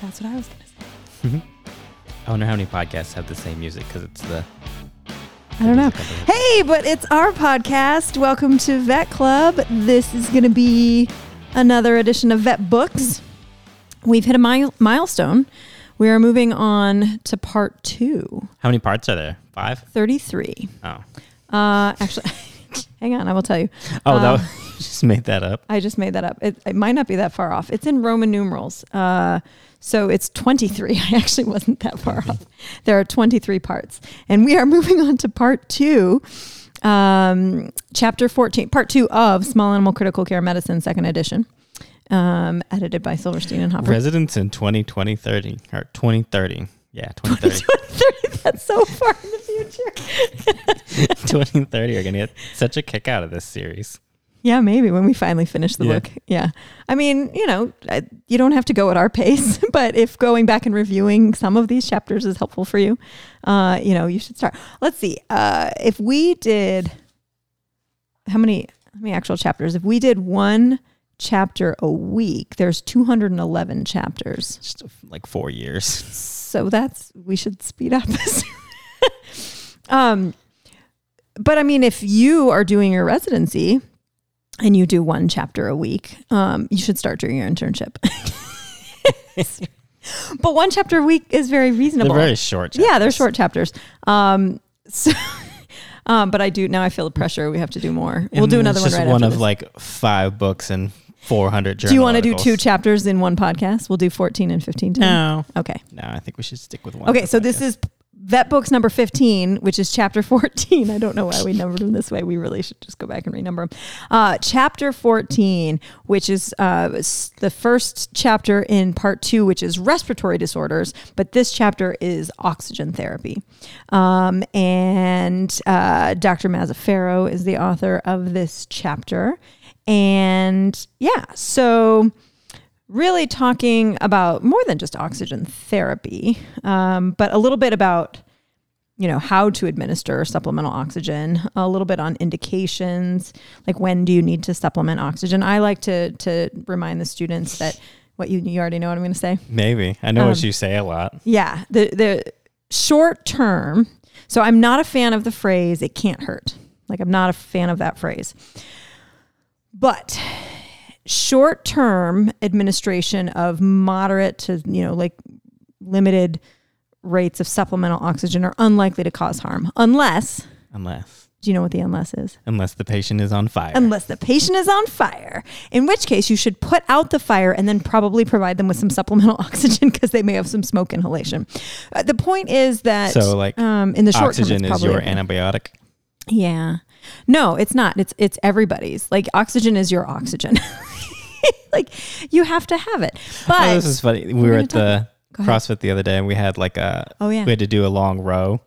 That's what I was gonna say. I wonder how many podcasts have the same music because it's the. I don't know. Hey, but it's our podcast. Welcome to Vet Club. This is going to be another edition of Vet Books. We've hit a mile- milestone. We are moving on to part two, How many parts are there? Five? 33. Oh. Uh, actually, hang on, I will tell you. Oh, that Uh, was, you just made that up. I just made that up. It, it might not be that far off. It's in Roman numerals. Uh, so it's 23. I actually wasn't that far off. There are 23 parts. And we are moving on to part two, um, chapter 14, part two of Small Animal Critical Care Medicine, second edition, um, edited by Silverstein and Hopper. Residents in 2020 30 or 2030. Yeah, 2030. 2030, that's so far in the future. 2030 are going to get such a kick out of this series. Yeah, maybe when we finally finish the Yeah. book. Yeah. I mean, you know, I- you don't have to go at our pace, but if going back and reviewing some of these chapters is helpful for you, uh, you know, you should start. Let's see. Uh, if we did, how many, how many actual chapters? If we did one chapter a week, there's 211 chapters. Just like four years. So that's, we should speed up. um, but I mean, if you are doing your residency and you do one chapter a week, um, you should start during your internship. but one chapter a week is very They're reasonable. very short. yeah, they're short chapters. Um, so, um, but I do now. I feel the pressure. We have to do more. we'll do another it's one just right one of this. like five books and 400 journal do you want to do articles. two chapters in one podcast? We'll do 14 and 15 today. No. Okay. No, I think we should stick with one. Okay, per so this is Vet Books number 15, which is chapter 14. I don't know why we numbered them this way. We really should just go back and renumber them. Uh, chapter 14, which is uh, the first chapter in part two, which is respiratory disorders, but this chapter is oxygen therapy. Um, and uh, Dr. Mazzaferro is the author of this chapter. And yeah, so really talking about more than just oxygen therapy, um, but a little bit about you know how to administer supplemental oxygen, a little bit on indications, like when do you need to supplement oxygen. I like to to remind the students that what you you already know what I'm going to say. Maybe. I know what Um, you say a lot. Yeah, the the short term. So I'm not a fan of the phrase "it can't hurt." Like I'm not a fan of that phrase. But short term administration of moderate to you know like limited rates of supplemental oxygen are unlikely to cause harm unless Unless. do you know what the unless is? Unless the patient is on fire. Unless the patient is on fire, in which case you should put out the fire and then probably provide them with some supplemental oxygen because they may have some smoke inhalation. Uh, the point is that So, like, um, in the short term, Oxygen it's is your antibiotic. Yeah, no, it's not. It's it's everybody's. Like oxygen is your oxygen. like you have to have it. But oh, this is funny. We were at the. CrossFit the other day and we had like a, oh yeah, we had to do a long row,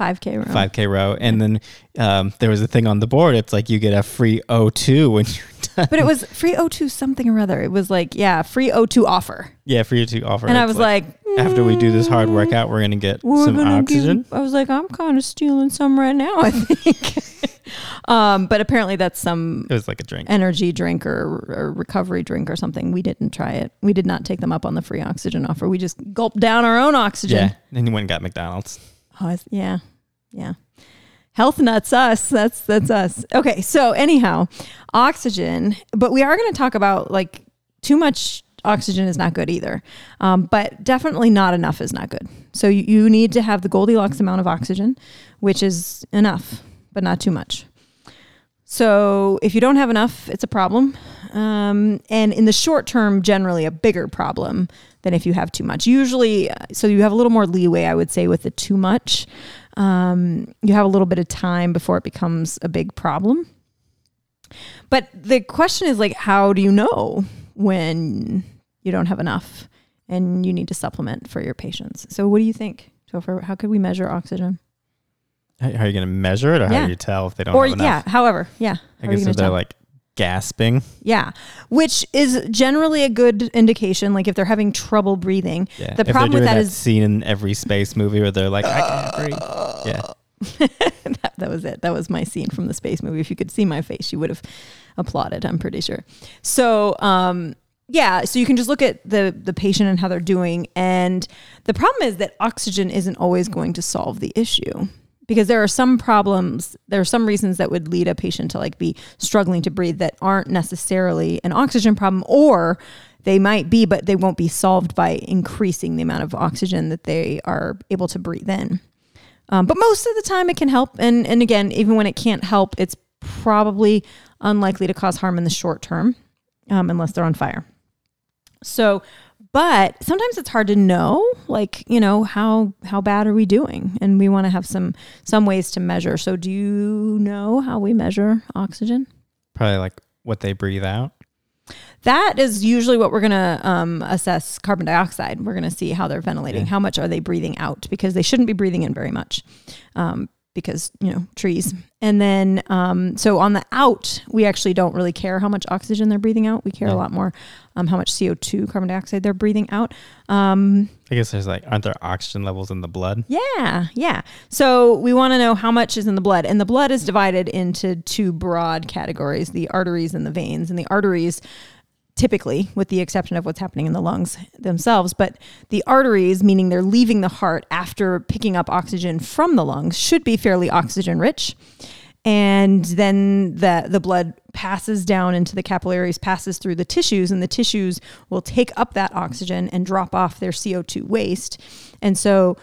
five k row. 5K row. And then um, there was a thing on the board. It's like you get a free O2 when you're done. But it was free O2 something or other. It was like yeah, free O2 offer. Yeah, free O2 offer. And I was like, after we do this hard "Mm, workout, we're going to get some oxygen. Give, I was like, I'm kind of stealing some right now. I think. um, but apparently that's some it was like a drink. energy drink or, or recovery drink or something. We didn't try it. We did not take them up on the free oxygen offer. We just gulped down our own oxygen. Yeah. Then you went and got McDonald's. Oh, yeah, yeah. Health nuts us. That's that's us. Okay, so anyhow, oxygen. But we are going to talk about like too much oxygen is not good either. Um, but definitely not enough is not good. So you, you need to have the Goldilocks amount of oxygen, which is enough, but not too much. So if you don't have enough, it's a problem. Um, and in the short term, generally a bigger problem than if you have too much. Usually, uh, so you have a little more leeway, I would say, with the too much. Um, you have a little bit of time before it becomes a big problem. But the question is like, how do you know when you don't have enough and you need to supplement for your patients? So, what do you think, Topher? How could we measure oxygen? How how are you going to measure it or how do you tell if they don't or have enough? yeah, however, yeah. I How are guess if they're tell? like gasping. Yeah, which is generally a good indication. Like if they're having trouble breathing, Yeah. The if problem they're with that that is- scene in every space movie where they're like, I can't breathe. Yeah. that, that was it. That was my scene from the space movie. If you could see my face, you would have applauded. I'm pretty sure. So, um, yeah, so you can just look at the the patient and how they're doing and the problem is that oxygen isn't always going to solve the issue because there are some problems there are some reasons that would lead a patient to like be struggling to breathe that aren't necessarily an oxygen problem or they might be but they won't be solved by increasing the amount of oxygen that they are able to breathe in. Um, but most of the time it can help and and again even when it can't help it's probably unlikely to cause harm in the short term um, unless they're on fire. So but sometimes it's hard to know like you know how how bad are we doing? And we want to have some some ways to measure. So do you know how we measure oxygen? Probably like what they breathe out. that is usually what we're going to um, assess carbon dioxide. We're going to see how they're ventilating. Yeah. how much are they breathing out? Because they shouldn't be breathing in very much. Um, because you know trees and then um, so on the out we actually don't really care how much oxygen they're breathing out we care a lot more um, how much co2 carbon dioxide they're breathing out um, I guess there's like, aren't there oxygen levels in the blood? Yeah, yeah. So we want to know how much is in the blood. And the blood is divided into two broad categories the arteries and the veins. And the arteries, typically, with the exception of what's happening in the lungs themselves, but the arteries, meaning they're leaving the heart after picking up oxygen from the lungs, should be fairly oxygen rich. And then the, the blood passes down into the capillaries, passes through the tissues, and the tissues will take up that oxygen and drop off their CO2 waste. And so,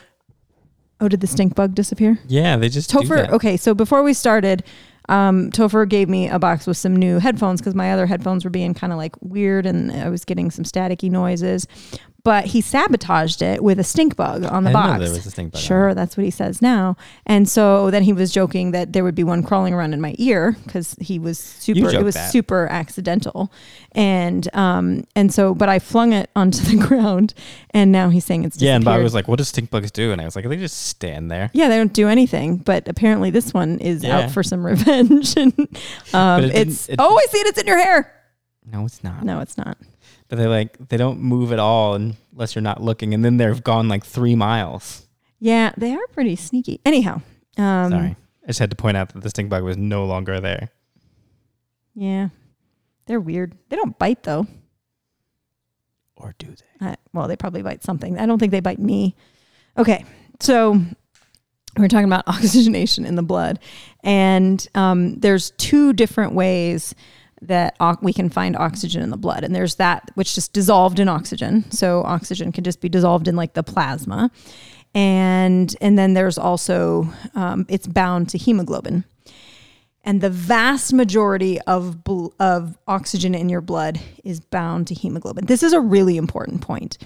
oh, did the stink bug disappear? Yeah, they just do Topher, okay, so before we started, um, Topher gave me a box with some new headphones because my other headphones were being kind of like weird and I was getting some staticky noises. But he sabotaged it with a stink bug on the I box. there was a stink bug Sure, that's what he says now. And so then he was joking that there would be one crawling around in my ear because he was super. It was that. super accidental, and um and so but I flung it onto the ground, and now he's saying it's Yeah, and Bob disappeared. was like, "What does stink bugs do?" And I was like, "They just stand there." Yeah, they don't do anything, but apparently this one is Yeah. out for some revenge. and um, it it's it- oh, I see it. It's in your hair. No, it's not. No, it's not. But they like they don't move at all unless you're not looking, and then they've gone like three miles. Yeah, they are pretty sneaky. Anyhow, um, Sorry, I just had to point out that the stink bug was no longer there. Yeah, they're weird. They don't bite though. Or do they? Uh, well, they probably bite something. I don't think they bite me. Okay, so we're talking about oxygenation in the blood, and um, there's two different ways that we can find oxygen in the blood, and there's that which just dissolved in oxygen. So oxygen can just be dissolved in like the plasma, and and then there's also um, it's bound to hemoglobin. And the vast majority of bl- of oxygen in your blood is bound to hemoglobin. This is a really important point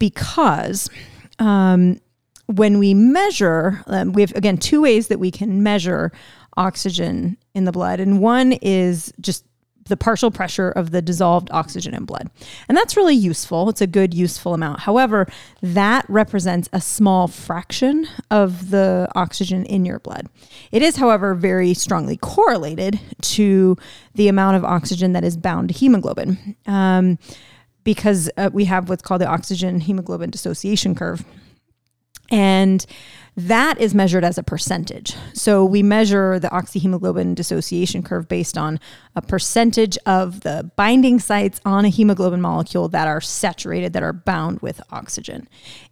because um, when we measure, um, we have again two ways that we can measure oxygen in the blood, and one is just the partial pressure of the dissolved oxygen in blood. And that's really useful. It's a good, useful amount. However, that represents a small fraction of the oxygen in your blood. It is, however, very strongly correlated to the amount of oxygen that is bound to hemoglobin. Um, because uh, we have what's called the oxygen hemoglobin dissociation curve. And that is measured as a percentage. So we measure the oxyhemoglobin dissociation curve based on a percentage of the binding sites on a hemoglobin molecule that are saturated, that are bound with oxygen.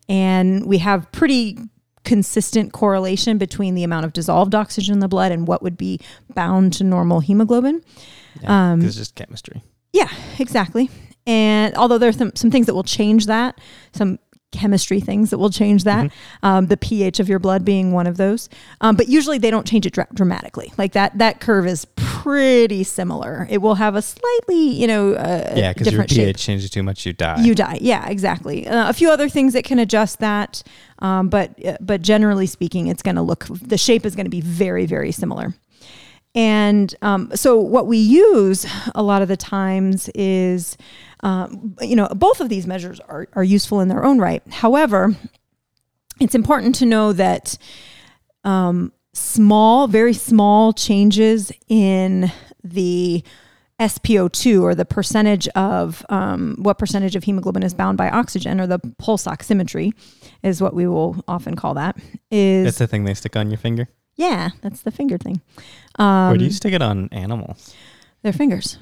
And we have pretty consistent correlation between the amount of dissolved oxygen in the blood and what would be bound to normal hemoglobin. Yeah, Um, it's just chemistry. Yeah, exactly. And although there's some, some things that will change that, some chemistry things that will change that, um, the pH of your blood being one of those. Um, but usually they don't change it dra- dramatically. Like that, that curve is pretty similar. It will have a slightly, you know, uh, Yeah, because your different shape. pH changes too much, you die. You die. Yeah, exactly. Uh, a few other things that can adjust that, um, but uh, but generally speaking, it's going to look the shape is going to be very very similar. And um, so what we use a lot of the times is, um, you know, both of these measures are, are useful in their own right. However, it's important to know that um, small, very small changes in the SpO2 or the percentage of um, what percentage of hemoglobin is bound by oxygen or the pulse oximetry is what we will often call that is That's the thing they stick on your finger. Yeah that's the finger thing um, Where do you stick it on animals? their fingers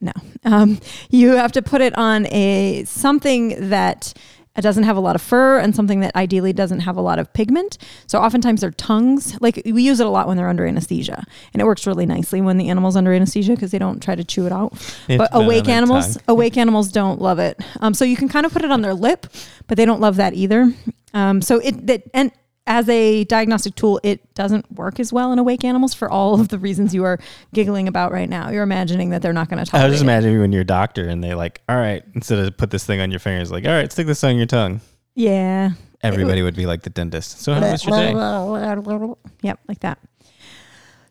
No, um, you have to put it on a something that doesn't have a lot of fur and something that ideally doesn't have a lot of pigment. So oftentimes their tongues, like we use it a lot when they're under anesthesia, and it works really nicely when the animal's under anesthesia because they don't try to chew it out. Have but to put it on awake animals, tongue. awake animals don't love it. Um, so you can kind of put it on their lip, but they don't love that either. Um, so it that and as a diagnostic tool, it doesn't work as well in awake animals for all of the reasons you are giggling about right now. You're imagining that they're not going to talk. I tolerate was just it. imagining when you're a doctor and they like, all right, instead of put this thing on your fingers, like, all right, stick this on your tongue. Yeah. Everybody would be like the dentist. So how was your day? Yep, like that.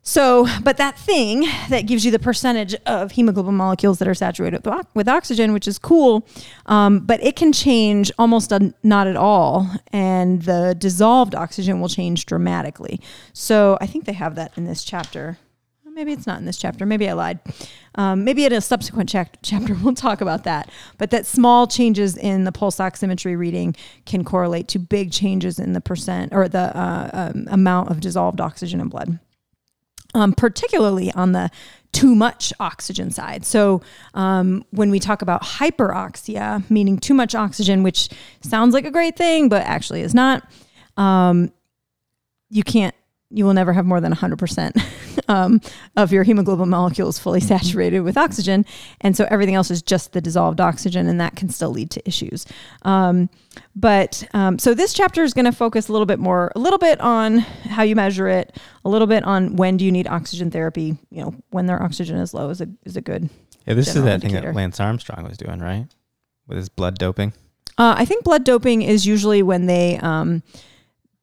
So, but that thing that gives you the percentage of hemoglobin molecules that are saturated with, oxygen, which is cool, um, but it can change almost not at all, and the dissolved oxygen will change dramatically. So, I think they have that in this chapter. Maybe it's not in this chapter. Maybe I lied. Um, maybe in a subsequent chap- chapter we'll talk about that. But that small changes in the pulse oximetry reading can correlate to big changes in the percent or the uh, um, amount of dissolved oxygen in blood um, particularly on the too much oxygen side. So, um, when we talk about hyperoxia, meaning too much oxygen, which sounds like a great thing, but actually is not, um, you can't, you will never have more than 100% um, of your hemoglobin molecules fully saturated with oxygen. And so everything else is just the dissolved oxygen, and that can still lead to issues. Um, but um, so this chapter is going to focus a little bit more, a little bit on how you measure it, a little bit on when do you need oxygen therapy. You know, when their oxygen is low is a is a good. Yeah, this is that thing that Lance Armstrong was doing, right? With his blood doping. Uh, I think blood doping is usually when they um,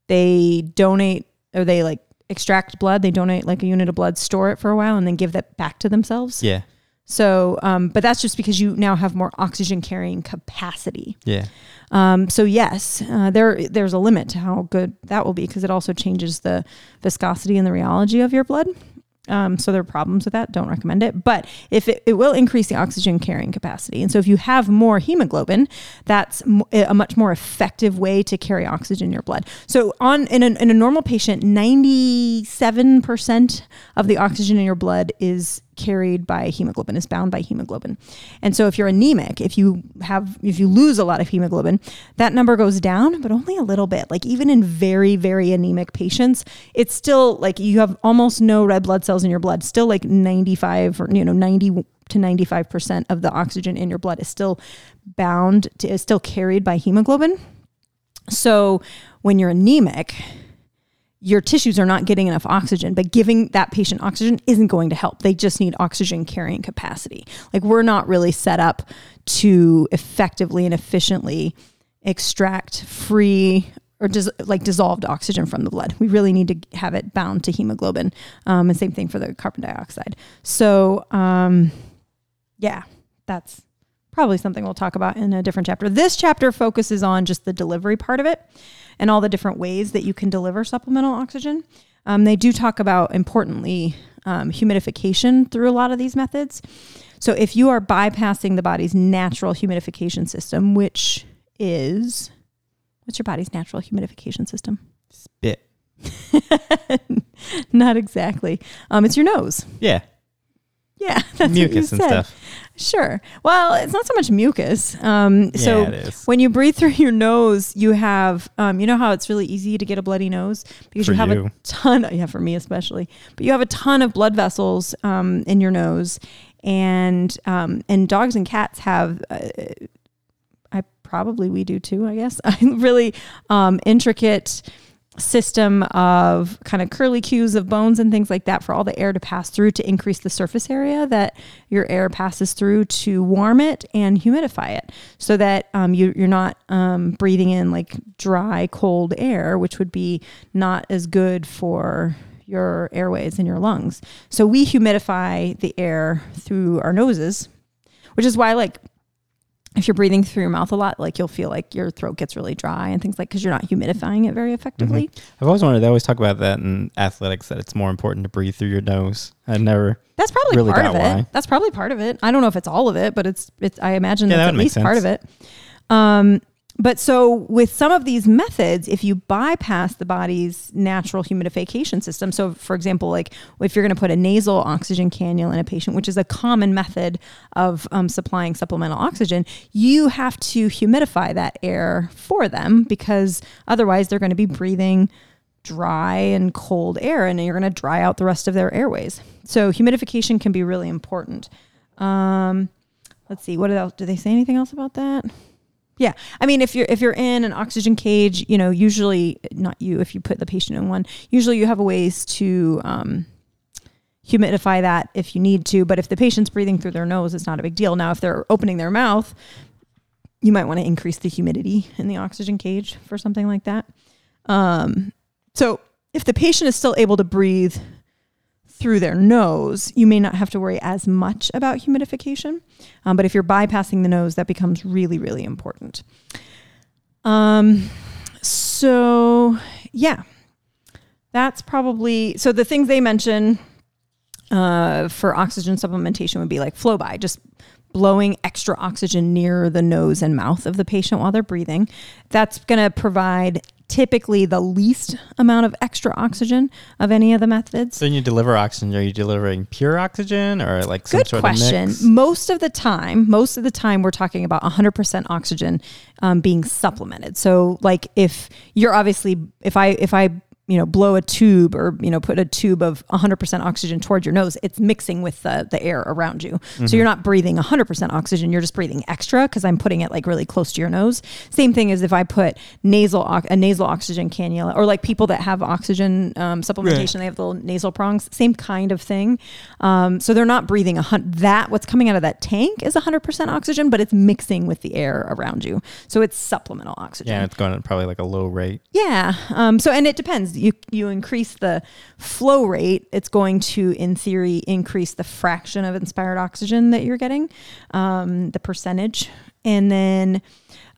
they donate or they like extract blood. They donate like a unit of blood, store it for a while, and then give that back to themselves. Yeah. So, um, but that's just because you now have more oxygen carrying capacity. Yeah. Um, so yes, uh, there there's a limit to how good that will be because it also changes the viscosity and the rheology of your blood. Um, so there are problems with that. Don't recommend it. But if it, it will increase the oxygen carrying capacity, and so if you have more hemoglobin, that's a much more effective way to carry oxygen in your blood. So on in a, in a normal patient, ninety seven percent of the oxygen in your blood is carried by hemoglobin is bound by hemoglobin. And so if you're anemic if you have if you lose a lot of hemoglobin that number goes down but only a little bit. Like even in very very anemic patients it's still like you have almost no red blood cells in your blood. Still like 95 or you know 90 to 95% of the oxygen in your blood is still bound to is still carried by hemoglobin. So when you're anemic your tissues are not getting enough oxygen, but giving that patient oxygen isn't going to help. They just need oxygen carrying capacity. Like we're not really set up to effectively and efficiently extract free or dis- like dissolved oxygen from the blood. We really need to have it bound to hemoglobin. Um, and same thing for the carbon dioxide. So, um, yeah, that's probably something we'll talk about in a different chapter. This chapter focuses on just the delivery part of it and all the different ways that you can deliver supplemental oxygen. Um, they do talk about, importantly, um, humidification through a lot of these methods. So if you are bypassing the body's natural humidification system, which is what's your body's natural humidification system? Spit. Not exactly. Um, it's your nose. Yeah. Yeah, that's Mucus and stuff. Sure. Well, it's not so much mucus. Um, so yeah, it is. when you breathe through your nose, you have, um, you know how it's really easy to get a bloody nose because For you have you. a ton. Yeah, for me especially. But you have a ton of blood vessels um, in your nose, and um, and dogs and cats have. Uh, I probably we do too. I guess. Really um, intricate system of kind of curly cues of bones and things like that for all the air to pass through to increase the surface area that your air passes through to warm it and humidify it so that um, you, you're not um, breathing in like dry, cold air, which would be not as good for your airways and your lungs. So we humidify the air through our noses, which is why like if you're breathing through your mouth a lot, like you'll feel like your throat gets really dry and things like because you're not humidifying it very effectively. I've always wondered. They always talk about that in athletics that it's more important to breathe through your nose. I never. That's probably Really part of it. why. That's probably part of it. I don't know if it's all of it, but it's it's. I imagine Yeah, that's that at least part of it. Um, but so with some of these methods, if you bypass the body's natural humidification system, so for example, like if you're going to put a nasal oxygen cannula in a patient, which is a common method of um, supplying supplemental oxygen, you have to humidify that air for them because otherwise they're going to be breathing dry and cold air and you're going to dry out the rest of their airways. So humidification can be really important. Um, let's see, what else? Do they say anything else about that? Yeah. I mean, if you're if you're in an oxygen cage, you know, usually not you if you put the patient in one, usually you have ways to um, humidify that if you need to. But if the patient's breathing through their nose, it's not a big deal. Now, if they're opening their mouth, you might want to increase the humidity in the oxygen cage for something like that. Um, so if the patient is still able to breathe through their nose, you may not have to worry as much about humidification. Um, but if you're bypassing the nose, that becomes really, really important. Um, so, yeah, that's probably so. The things they mention uh, for oxygen supplementation would be like flow by, just blowing extra oxygen near the nose and mouth of the patient while they're breathing. That's going to provide typically the least amount of extra oxygen of any of the methods. So when you deliver oxygen, are you delivering pure oxygen or like some Good sort question. of mix? Most of the time, most of the time, we're talking about 100% oxygen um, being supplemented. So, like, if you're obviously, if I if I you know, blow a tube or, you know, put a tube of 100% oxygen towards your nose, it's mixing with the, the air around you. Mm-hmm. So you're not breathing 100% oxygen, you're just breathing extra because I'm putting it like really close to your nose. Same thing as if I put nasal, a nasal oxygen cannula or like people that have oxygen um, supplementation, right. they have the little nasal prongs, same kind of thing. Um, so they're not breathing a hundred, that what's coming out of that tank is 100% oxygen, but it's mixing with the air around you. So it's supplemental oxygen. Yeah, it's going at probably like a low rate. Yeah. Um, so, and it depends you you increase the flow rate, it's going to, in theory, increase the fraction of inspired oxygen that you're getting, um, the percentage, and then,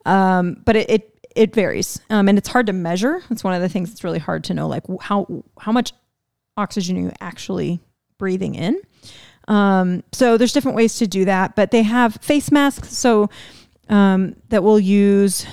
um, but it, it it varies, um, and it's hard to measure. It's one of the things that's really hard to know, like how how much oxygen are you actually breathing in. Um, so there's different ways to do that, but they have face masks, so um, that we'll use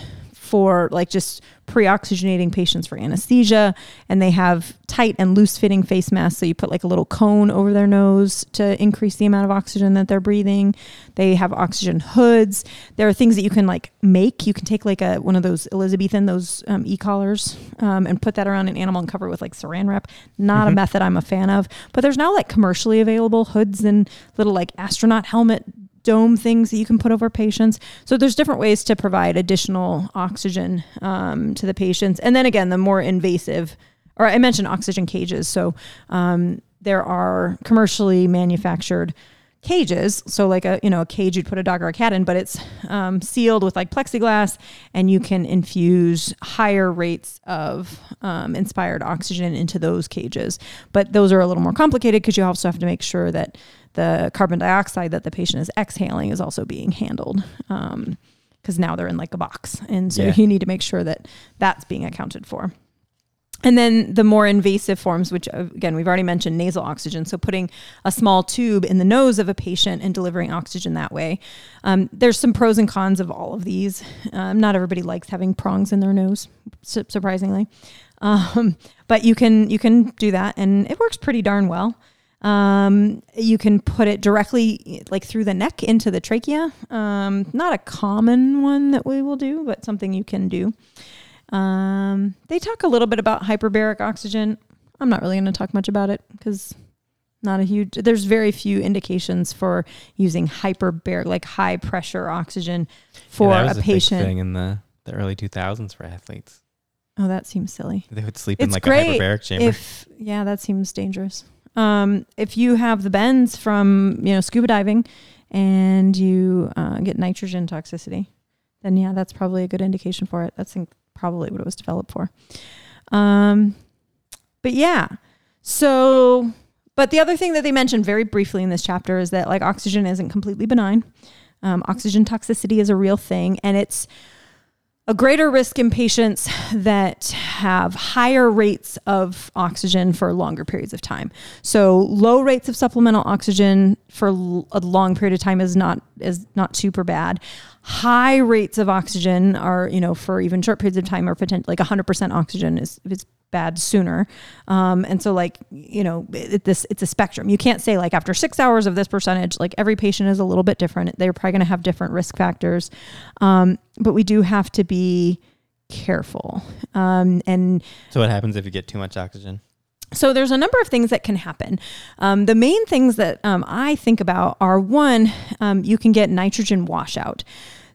for like just pre-oxygenating patients for anesthesia and they have tight and loose fitting face masks so you put like a little cone over their nose to increase the amount of oxygen that they're breathing. They have oxygen hoods. There are things that you can like make. You can take like a one of those elizabethan those um, e-collars um, and put that around an animal and cover it with like saran wrap. Not mm-hmm. a method i'm a fan of but there's now like commercially available hoods and little like astronaut helmet dome things that you can put over patients. So there's different ways to provide additional oxygen um, to the patients. And then again, the more invasive, or I mentioned oxygen cages. So um, there are commercially manufactured cages so like a you know a cage you'd put a dog or a cat in but it's um, sealed with like plexiglass and you can infuse higher rates of um, inspired oxygen into those cages but those are a little more complicated because you also have to make sure that the carbon dioxide that the patient is exhaling is also being handled because um, now they're in like a box and so yeah. you need to make sure that that's being accounted for and then the more invasive forms, which uh, again, we've already mentioned nasal oxygen. So putting a small tube in the nose of a patient and delivering oxygen that way. Um, there's some pros and cons of all of these. Um, not everybody likes having prongs in their nose, surprisingly. Um, but you can, you can do that and it works pretty darn well. Um, you can put it directly like through the neck into the trachea. Um, not a common one that we will do, but something you can do. Um, they talk a little bit about hyperbaric oxygen. I'm not really going to talk much about it because not a huge. There's very few indications for using hyperbaric, like high pressure oxygen for yeah, a, a patient. thing in the the early 2000s for athletes. Oh, that seems silly. They would sleep it's in like a hyperbaric chamber. If yeah, that seems dangerous. Um, if you have the bends from you know scuba diving and you uh, get nitrogen toxicity, then yeah, that's probably a good indication for it. That's probably what it was developed for. Um, but yeah, so but the other thing that they mentioned very briefly in this chapter is that like oxygen isn't completely benign. Um, oxygen toxicity is a real thing, and it's a greater risk in patients that have higher rates of oxygen for longer periods of time. So low rates of supplemental oxygen for a long period of time is not is not super bad. High rates of oxygen are, you know, for even short periods of time are potential like 100% oxygen is is bad sooner. Um, and so like, you know, it, this, it's a spectrum. You can't say like after six hours of this percentage, like every patient is a little bit different. They're probably going to have different risk factors. Um, but we do have to be careful. Um, and So what happens if you get too much oxygen? so there's a number of things that can happen. Um, the main things that um, I think about are one, um, you can get nitrogen washout.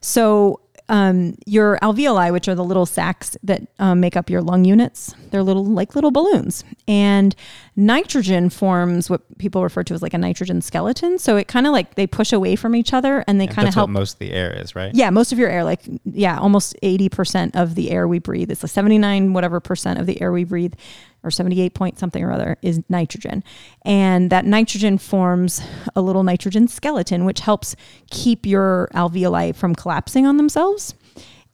So um, your alveoli, which are the little sacs that um, make up your lung units, they're little like little balloons, and nitrogen forms what people refer to as like a nitrogen skeleton. So it kind of like they push away from each other, and they kind of help most of the air is, right? yeah, most of your air, like yeah, almost eighty percent of the air we breathe. It's like seventy nine whatever percent of the air we breathe, or seventy eight point something or other is nitrogen, and that nitrogen forms a little nitrogen skeleton, which helps keep your alveoli from collapsing on themselves.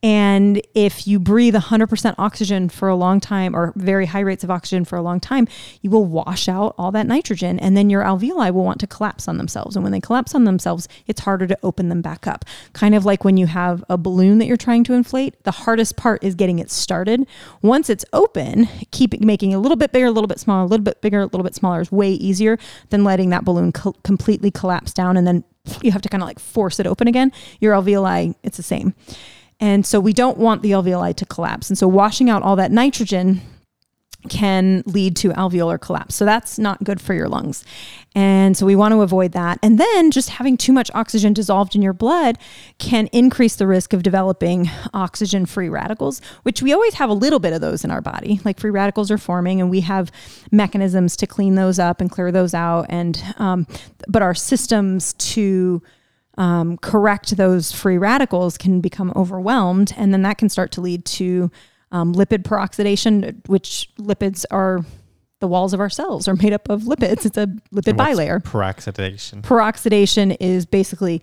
And if you breathe 100% oxygen for a long time or very high rates of oxygen for a long time, you will wash out all that nitrogen and then your alveoli will want to collapse on themselves. And when they collapse on themselves, it's harder to open them back up. Kind of like when you have a balloon that you're trying to inflate, the hardest part is getting it started. Once it's open, keep it making it a little bit bigger, a little bit smaller, a little bit bigger, a little bit smaller is way easier than letting that balloon co- completely collapse down and then you have to kind of like force it open again. Your alveoli, it's the same. And so we don't want the alveoli to collapse. And so washing out all that nitrogen can lead to alveolar collapse. So that's not good for your lungs. And so we want to avoid that. And then just having too much oxygen dissolved in your blood can increase the risk of developing oxygen free radicals, which we always have a little bit of those in our body. Like free radicals are forming, and we have mechanisms to clean those up and clear those out. And, um, but our systems to um, correct those free radicals can become overwhelmed, and then that can start to lead to um, lipid peroxidation, which lipids are the walls of our cells are made up of lipids. It's a lipid bilayer. Peroxidation. Peroxidation is basically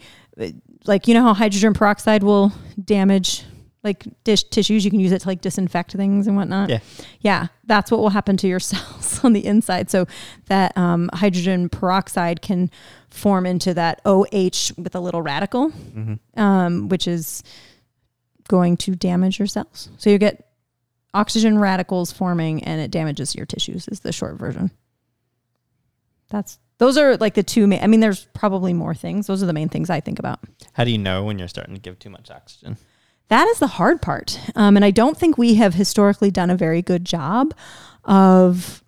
like you know how hydrogen peroxide will damage like dish tissues. You can use it to like disinfect things and whatnot. Yeah. Yeah, that's what will happen to your cells on the inside. So that um, hydrogen peroxide can form into that OH with a little radical, Mm-hmm. um, which is going to damage your cells. So you get oxygen radicals forming, and it damages your tissues. Is the short version. That's those are like the two main. I mean, there's probably more things. Those are the main things I think about. How do you know when you're starting to give too much oxygen? That is the hard part. Um, and I don't think we have historically done a very good job of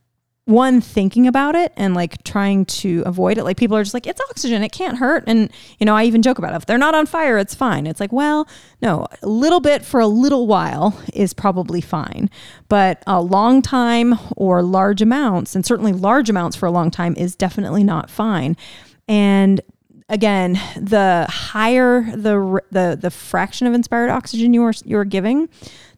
one thinking about it and like trying to avoid it. Like people are just like, it's oxygen, it can't hurt. And, you know, I even joke about it. If they're not on fire, it's fine. It's like, well, no, a little bit for a little while is probably fine. But a long time or large amounts, and certainly large amounts for a long time, is definitely not fine. And again, the higher the the the fraction of inspired oxygen you are you're giving,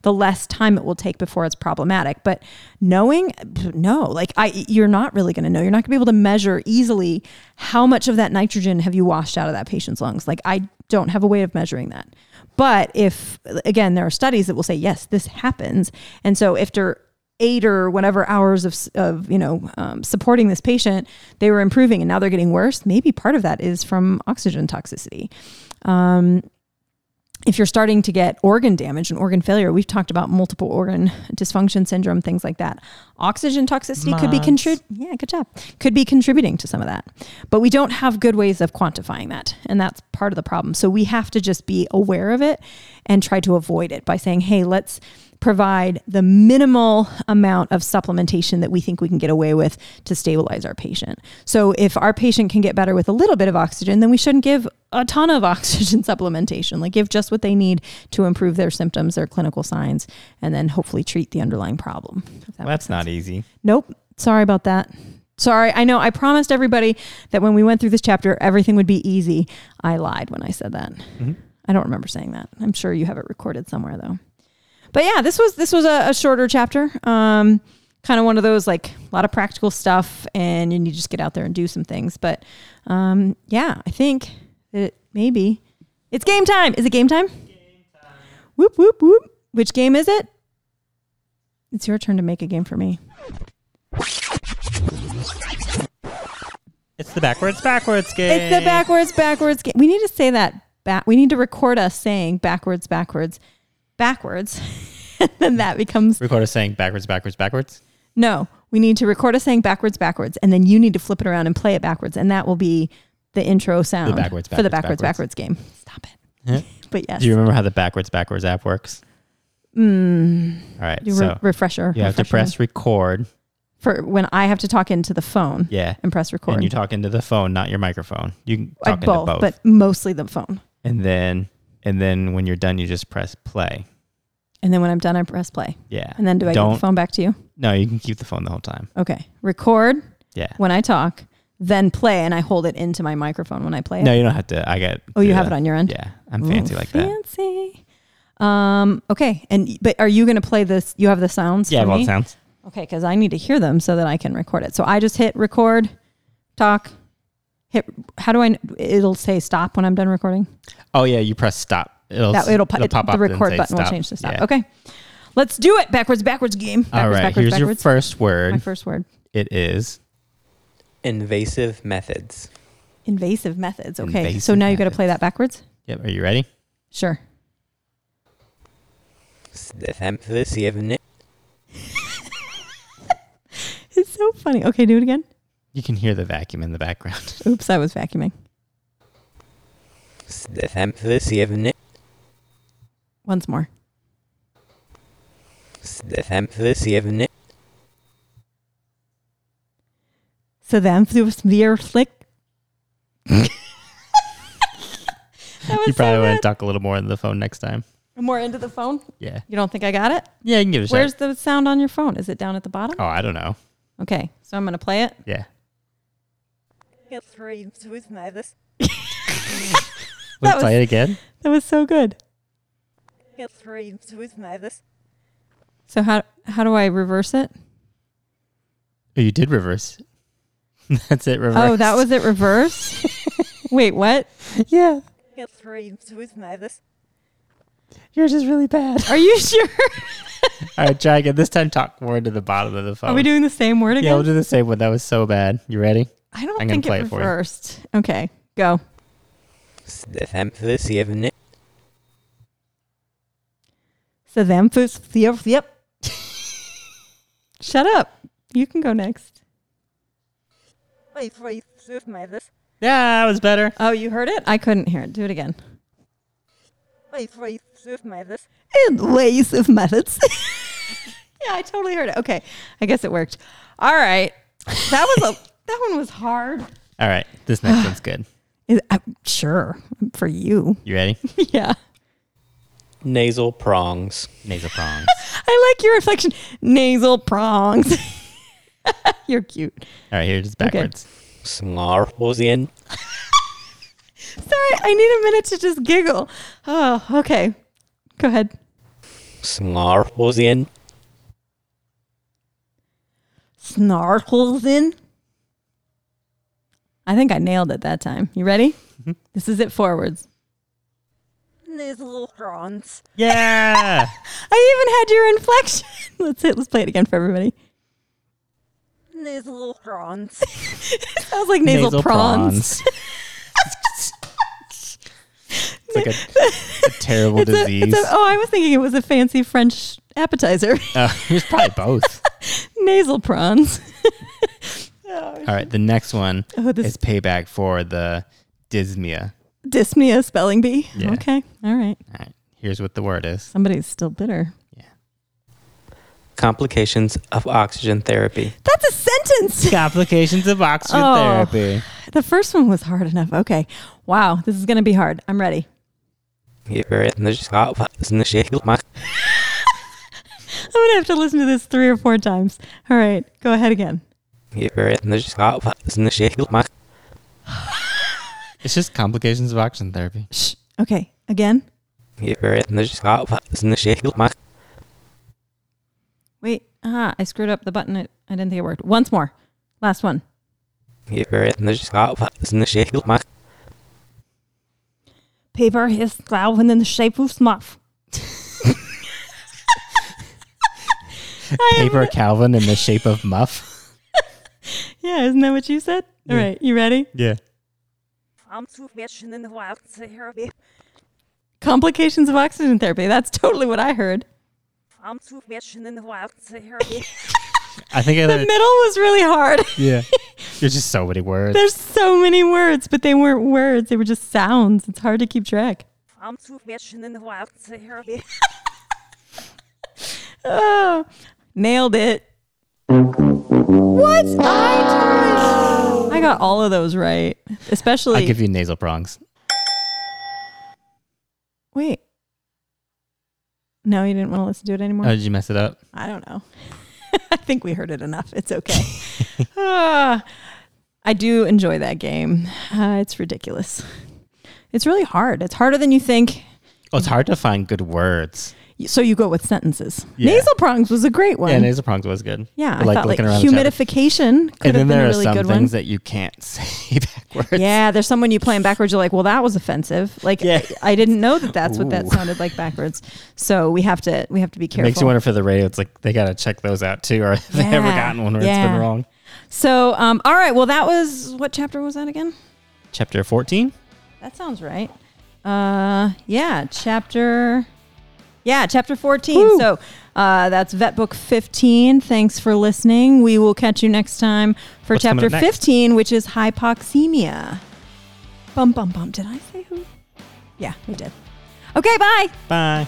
the less time it will take before it's problematic. But knowing, no, like I, you're not really going to know. You're not going to be able to measure easily how much of that nitrogen have you washed out of that patient's lungs. Like I don't have a way of measuring that. But if again, there are studies that will say yes, this happens, and so after eight or whatever hours of, of you know um, supporting this patient they were improving and now they're getting worse. Maybe part of that is from oxygen toxicity. Um, if you're starting to get organ damage and organ failure we've talked about multiple organ dysfunction syndrome things like that. Oxygen toxicity could be Mods. contrib- yeah good job. Could be contributing to some of that. But we don't have good ways of quantifying that and that's part of the problem. So we have to just be aware of it and try to avoid it by saying hey let's provide the minimal amount of supplementation that we think we can get away with to stabilize our patient. So if our patient can get better with a little bit of oxygen, then we shouldn't give a ton of oxygen supplementation. Like give just what they need to improve their symptoms, their clinical signs, and then hopefully treat the underlying problem. that Well, that's not easy. Nope. Sorry about that. Sorry. I know I promised everybody that when we went through this chapter, everything would be easy. I lied when I said that. Mhm. I don't remember saying that. I'm sure you have it recorded somewhere though. But yeah, this was this was a, a shorter chapter. Um, kind of one of those like a lot of practical stuff, and you need to just get out there and do some things. But um, yeah, I think that maybe it's game time. Is it game time? Game time. Whoop whoop whoop. Which game is it? It's your turn to make a game for me. It's the backwards backwards game. It's the backwards backwards game. We need to say that back. We need to record us saying backwards backwards backwards, and then that becomes Record us saying backwards backwards backwards. no. We need to record us saying backwards backwards, and then you need to flip it around and play it backwards, and that will be the intro sound backwards, for the backwards, backwards backwards. backwards game. Stop it. Yeah. But yes, Do you remember how the backwards backwards app works? mm, All right. so re- refresher. you have to press record. for when I have to talk into the phone Yeah. and press record. And you talk into the phone, not your microphone. You can talk both, into both. but mostly the phone. and then and then when you're done, you just press play. And then when I'm done, I press play. Yeah. And then do I give Don't- the phone back to you? No, you can keep the phone the whole time. Okay. Record Yeah. when I talk, then play, and I hold it into my microphone when I play it. No, you don't have to. I got. oh, you have it on your end. Yeah, I'm fancy Ooh, like that. Fancy. Um. Okay. And but are you going to play this? You have the sounds. Yeah, me? it sounds. Okay, because I need to hear them so that I can record it. So I just hit record, talk, hit. How do I? It'll say stop when I'm done recording. Oh yeah, you press stop. It'll That it'll, it'll it- pop the up and record say button will change to stop. Yeah. Okay, let's do it. Backwards, backwards game. Backwards, All right. backwards, here's your backwards. first word. My first word. it is Invasive methods. Invasive methods. Okay, so Invasive now you got to play that backwards. Yep. Are you ready? Sure. Stefamphysivne. It's so funny. Okay, do it again. You can hear the vacuum in the background. Oops, I was vacuuming. Stefamphysivne. Once more. Stefamphysivne. So then, wir flick. that was you probably so want to talk a little more in the phone next time. more into the phone. Yeah. You don't think I got it? Yeah, you can give it a Where's shot. the sound on your phone? Is it down at the bottom? Oh, I don't know. Okay, so I'm gonna play it. Yeah. That Let's was- play it again. That was so good. So how how do I reverse it? Oh, you did reverse. That's it. Reverse. Oh, that was it. Reverse. Wait, what? yeah. Yours is really bad. Are you sure? All right, try again. This time, talk more to the bottom of the phone. Are we doing the same word again? Yeah, again? we'll do the same one. That was so bad. You ready? I don't I'm gonna think play it it for you. reversed. Okay, go. Stefamphysivne. So them foods. Yep. Yep. Shut up. You can go next. Yeah, that was better. Oh, you heard it? I couldn't hear it. Do it again. Invasive methods. yeah, I totally heard it. Okay, I guess it worked. All right, that was a that one was hard. All right, this next one's good. Is, uh, sure for you. You ready? yeah, Nasal prongs. Nasal prongs. I like your reflection. Nasal prongs. You're cute. All right, here's backwards. Snarlosian. Sorry, I need a minute to just giggle. Oh, okay. Go ahead. Snarlosian. Snarkles in. I think I nailed it that time. You ready? This is it forwards. Nasal prawns. Yeah. I even had your inflection. Let's hit, let's play it again for everybody. Nasal prawns. Sounds like nasal, prawns. it's like a, a terrible It's a- disease. it's a- oh, I was thinking it was a fancy French appetizer. uh, it was probably both. nasal prawns. All right, the next one Oh, this is payback for the dysmia. Dysmia spelling bee. Yeah. Okay. All right. All right, here's what the word is. Somebody's still bitter. Yeah. Complications of oxygen therapy. That's a sentence. Complications of oxygen Oh. therapy. The first one was hard enough. Okay. Wow. This is going to be hard. I'm ready. Oh, I'm going to have to listen to this three or four times. All right. Go ahead again. It's just complications of oxygen therapy. Shh. Okay. Again. Wait. Ah, I screwed up the button. I, I didn't think it worked. Once more. Last one. Paper is cloud and then the shape of smuff. Paper Calvin in the shape of muff. Yeah, isn't that what you said? All Yeah. right, you ready? Yeah. I'm too fishing in the wild therapy. Complications of oxygen therapy. That's totally what I heard. I'm too fishing in the wild therapy. I think I The middle was really hard. Yeah. There's just so many words. There's so many words, but they weren't words. They were just sounds. It's hard to keep track. I'm too fishing in the wild therapy. Oh, nailed it. What? I totally. I got all of those right. Especially. I'll give you nasal prongs. wait. No, you didn't want to listen to it anymore? Oh, did you mess it up? I don't know. I think we heard it enough. It's okay. Ah, I do enjoy that game. Uh, it's ridiculous. It's really hard. It's harder than you think. Oh, it's hard to find good words. So you go with sentences. Yeah. Nasal prongs was a great one. Yeah, nasal prongs was good. Yeah, I like thought like looking around the humidification could And have then been there a are really some good things one. that you can't say backwards. Yeah, there's someone you playing backwards. You're like, well, that was offensive. Like, Yeah. I didn't know that that's what that sounded like backwards. So we have to we have to be It careful. makes you wonder for the radio. It's like they got to check those out too, or have they ever gotten one where it's been wrong? So, um, all right. Well, that was what chapter was that again? Chapter 14. That sounds right. Uh, yeah, chapter. Yeah, chapter 14. So uh, that's Vet Book 15. Thanks for listening. We will catch you next time for What's chapter 15, which is hypoxemia. Bum, bum, bum. Did I say who? Yeah, we did. Okay, bye. Bye.